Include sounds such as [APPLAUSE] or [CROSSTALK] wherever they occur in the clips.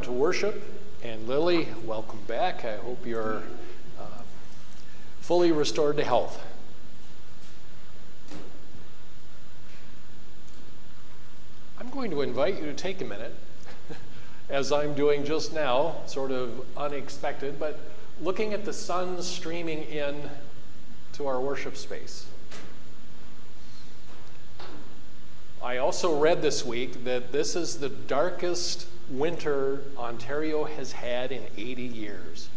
welcome to worship. And Lily, welcome back. I hope you're uh, fully restored to health. I'm going to invite you to take a minute, [LAUGHS] as I'm doing just now, sort of unexpected, but looking at the sun streaming in to our worship space. I also read this week that this is the darkest winter Ontario has had in 80 years.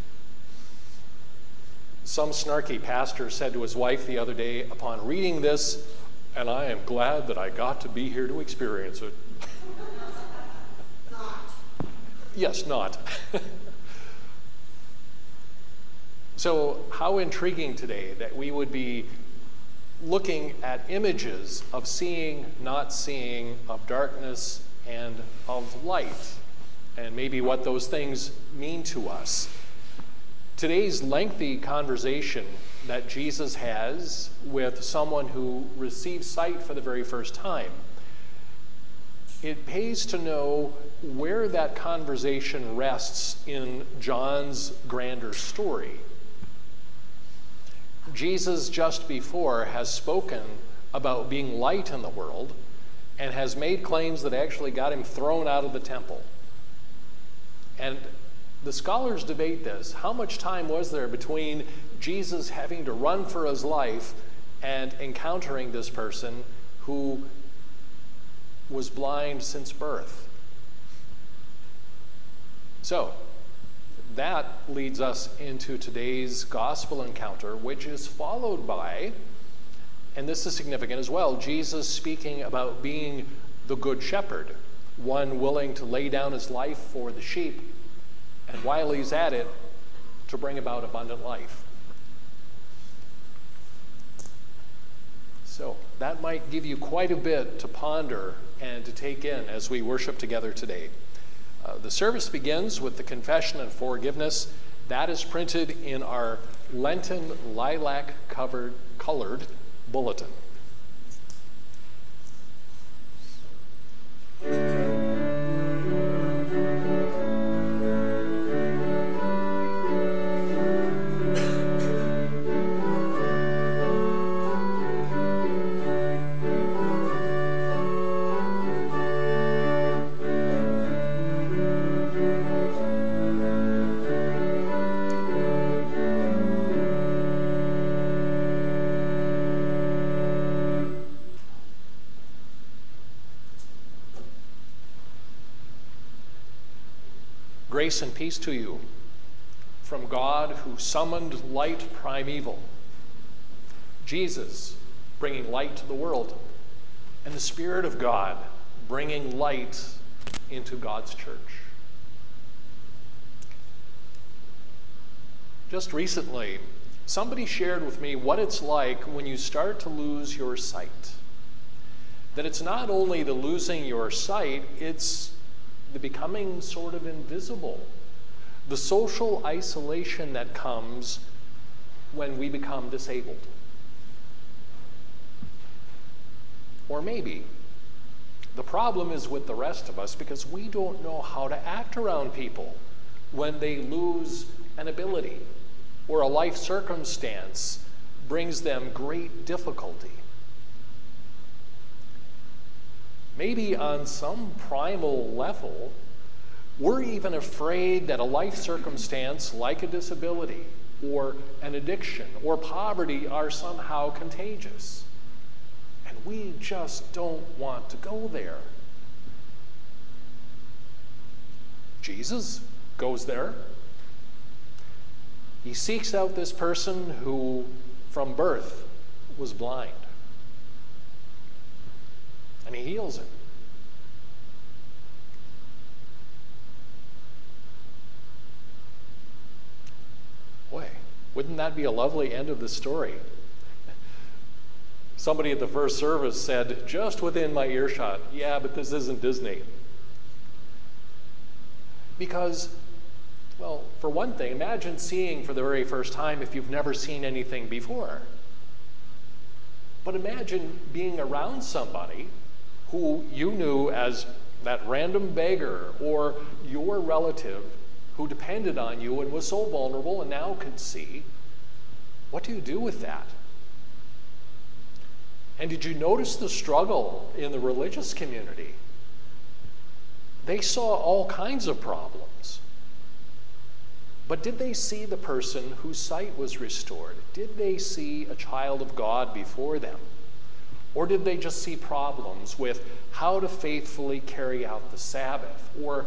Some snarky pastor said to his wife the other day upon reading this, and I am glad that I got to be here to experience it. Not. Yes, not. [LAUGHS] so, how intriguing today that we would be looking at images of seeing, not seeing, of darkness, and of light, and maybe what those things mean to us. Today's lengthy conversation that Jesus has with someone who receives sight for the very first time, it pays to know where that conversation rests in John's grander story. Jesus, just before, has spoken about being light in the world and has made claims that actually got him thrown out of the temple. And the scholars debate this. How much time was there between Jesus having to run for his life and encountering this person who was blind since birth? So, that leads us into today's gospel encounter, which is followed by, and this is significant as well, Jesus speaking about being the good shepherd, one willing to lay down his life for the sheep, and while he's at it, to bring about abundant life. So, that might give you quite a bit to ponder and to take in as we worship together today. Uh, the service begins with the confession and forgiveness. That is printed in our Lenten lilac covered colored bulletin. Grace and peace to you from God who summoned light primeval, Jesus bringing light to the world, and the Spirit of God bringing light into God's church. Just recently, somebody shared with me what it's like when you start to lose your sight. That it's not only the losing your sight, it's the becoming sort of invisible, the social isolation that comes when we become disabled. Or maybe the problem is with the rest of us because we don't know how to act around people when they lose an ability or a life circumstance brings them great difficulty. Maybe on some primal level, we're even afraid that a life circumstance like a disability or an addiction or poverty are somehow contagious. And we just don't want to go there. Jesus goes there. He seeks out this person who, from birth, was blind and he heals it. Boy, wouldn't that be a lovely end of the story? Somebody at the first service said, just within my earshot, yeah, but this isn't Disney. Because, well, for one thing, imagine seeing for the very first time if you've never seen anything before. But imagine being around somebody who you knew as that random beggar, or your relative who depended on you and was so vulnerable and now could see, what do you do with that? And did you notice the struggle in the religious community? They saw all kinds of problems. But did they see the person whose sight was restored? Did they see a child of God before them? Or did they just see problems with how to faithfully carry out the Sabbath? Or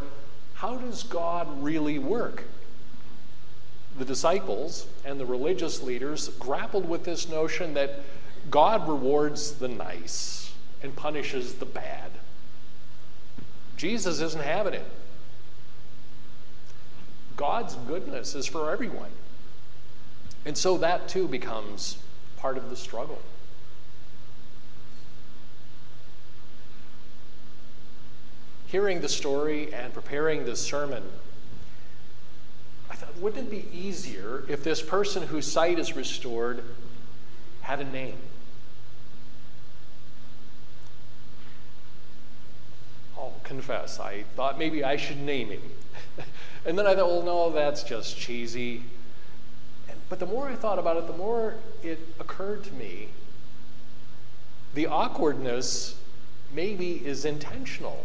how does God really work? The disciples and the religious leaders grappled with this notion that God rewards the nice and punishes the bad. Jesus isn't having it. God's goodness is for everyone. And so that too becomes part of the struggle. Hearing the story and preparing this sermon, I thought, wouldn't it be easier if this person whose sight is restored had a name? I'll confess, I thought maybe I should name him. [LAUGHS] and then I thought, well, no, that's just cheesy. But the more I thought about it, the more it occurred to me the awkwardness maybe is intentional.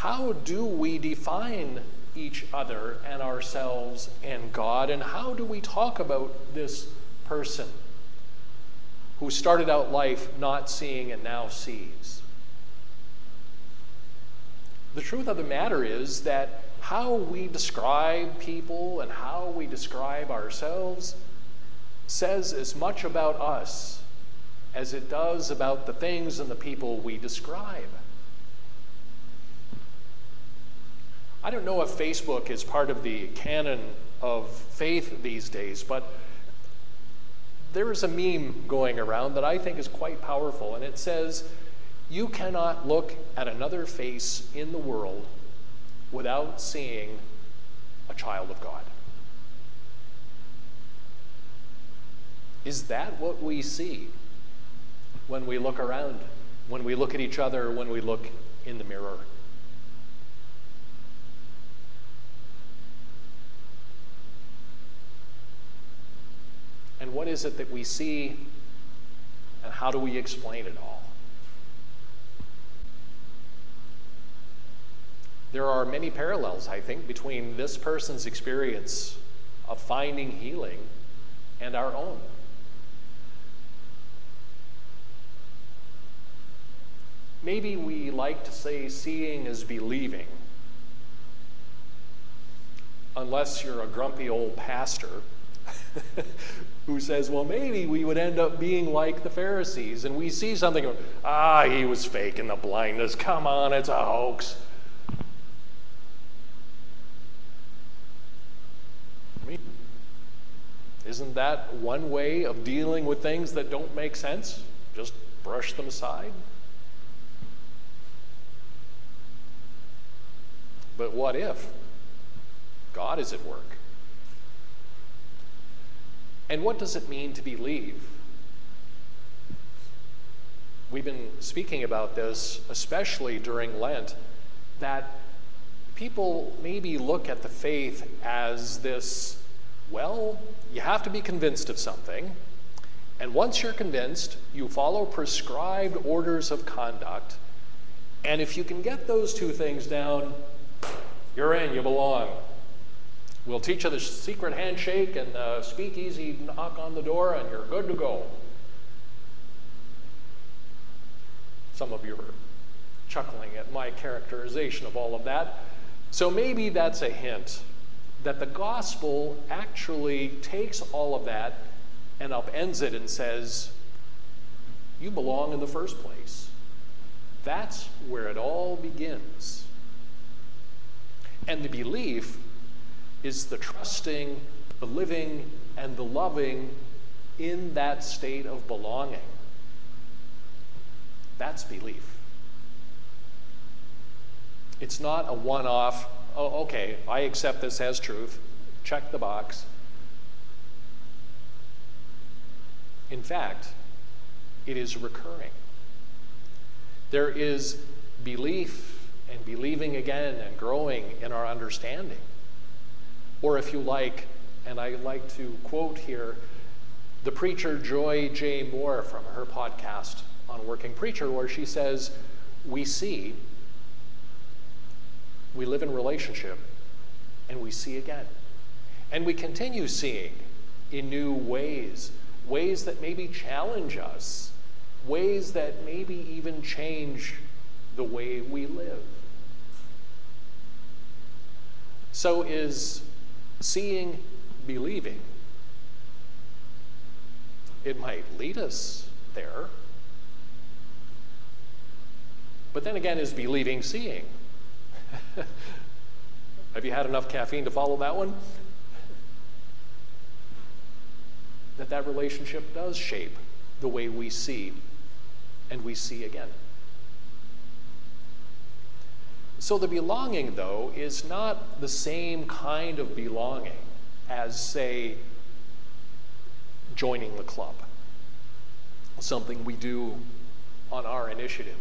How do we define each other and ourselves and God? And how do we talk about this person who started out life not seeing and now sees? The truth of the matter is that how we describe people and how we describe ourselves says as much about us as it does about the things and the people we describe. I don't know if Facebook is part of the canon of faith these days, but there is a meme going around that I think is quite powerful, and it says, You cannot look at another face in the world without seeing a child of God. Is that what we see when we look around, when we look at each other, when we look in the mirror? And what is it that we see, and how do we explain it all? There are many parallels, I think, between this person's experience of finding healing and our own. Maybe we like to say seeing is believing, unless you're a grumpy old pastor [LAUGHS] who says, well, maybe we would end up being like the Pharisees. And we see something, ah, he was faking the blindness. Come on, it's a hoax. Isn't that one way of dealing with things that don't make sense? Just brush them aside? But what if God is at work? And what does it mean to believe? We've been speaking about this, especially during Lent, that people maybe look at the faith as this well, you have to be convinced of something. And once you're convinced, you follow prescribed orders of conduct. And if you can get those two things down, you're in, you belong. We'll teach you the secret handshake and the speakeasy knock on the door, and you're good to go. Some of you are chuckling at my characterization of all of that. So maybe that's a hint that the gospel actually takes all of that and upends it and says, You belong in the first place. That's where it all begins. And the belief is the trusting, the living, and the loving in that state of belonging. That's belief. It's not a one off oh, okay, I accept this as truth, check the box. In fact, it is recurring. There is belief and believing again and growing in our understanding. Or if you like, and I like to quote here the preacher Joy J. Moore from her podcast on Working Preacher, where she says, We see, we live in relationship, and we see again. And we continue seeing in new ways, ways that maybe challenge us, ways that maybe even change the way we live. So is seeing believing. It might lead us there. But then again, is believing seeing? [LAUGHS] Have you had enough caffeine to follow that one? That that relationship does shape the way we see and we see again. So the belonging, though, is not the same kind of belonging as, say, joining the club, something we do on our initiative.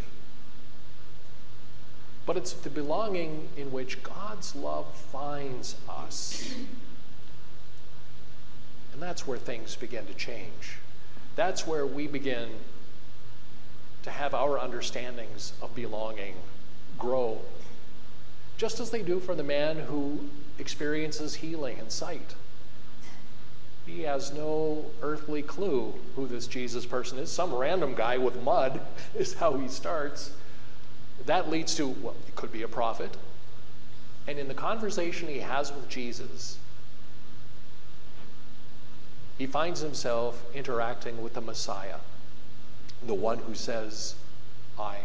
But it's the belonging in which God's love finds us. And that's where things begin to change. That's where we begin to have our understandings of belonging grow just as they do for the man who experiences healing and sight. He has no earthly clue who this Jesus person is. Some random guy with mud [LAUGHS] is how he starts. That leads to, well, it could be a prophet. And in the conversation he has with Jesus, he finds himself interacting with the Messiah, the one who says, I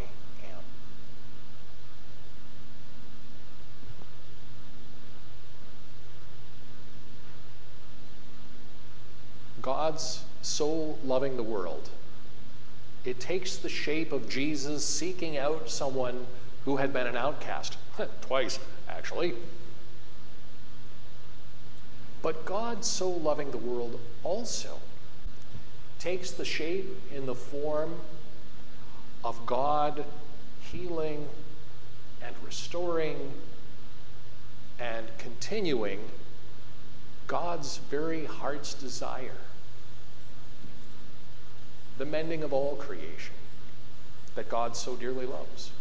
God's so loving the world, it takes the shape of Jesus seeking out someone who had been an outcast. [LAUGHS] Twice, actually. But God so loving the world also takes the shape in the form of God healing and restoring and continuing God's very heart's desire the mending of all creation that God so dearly loves.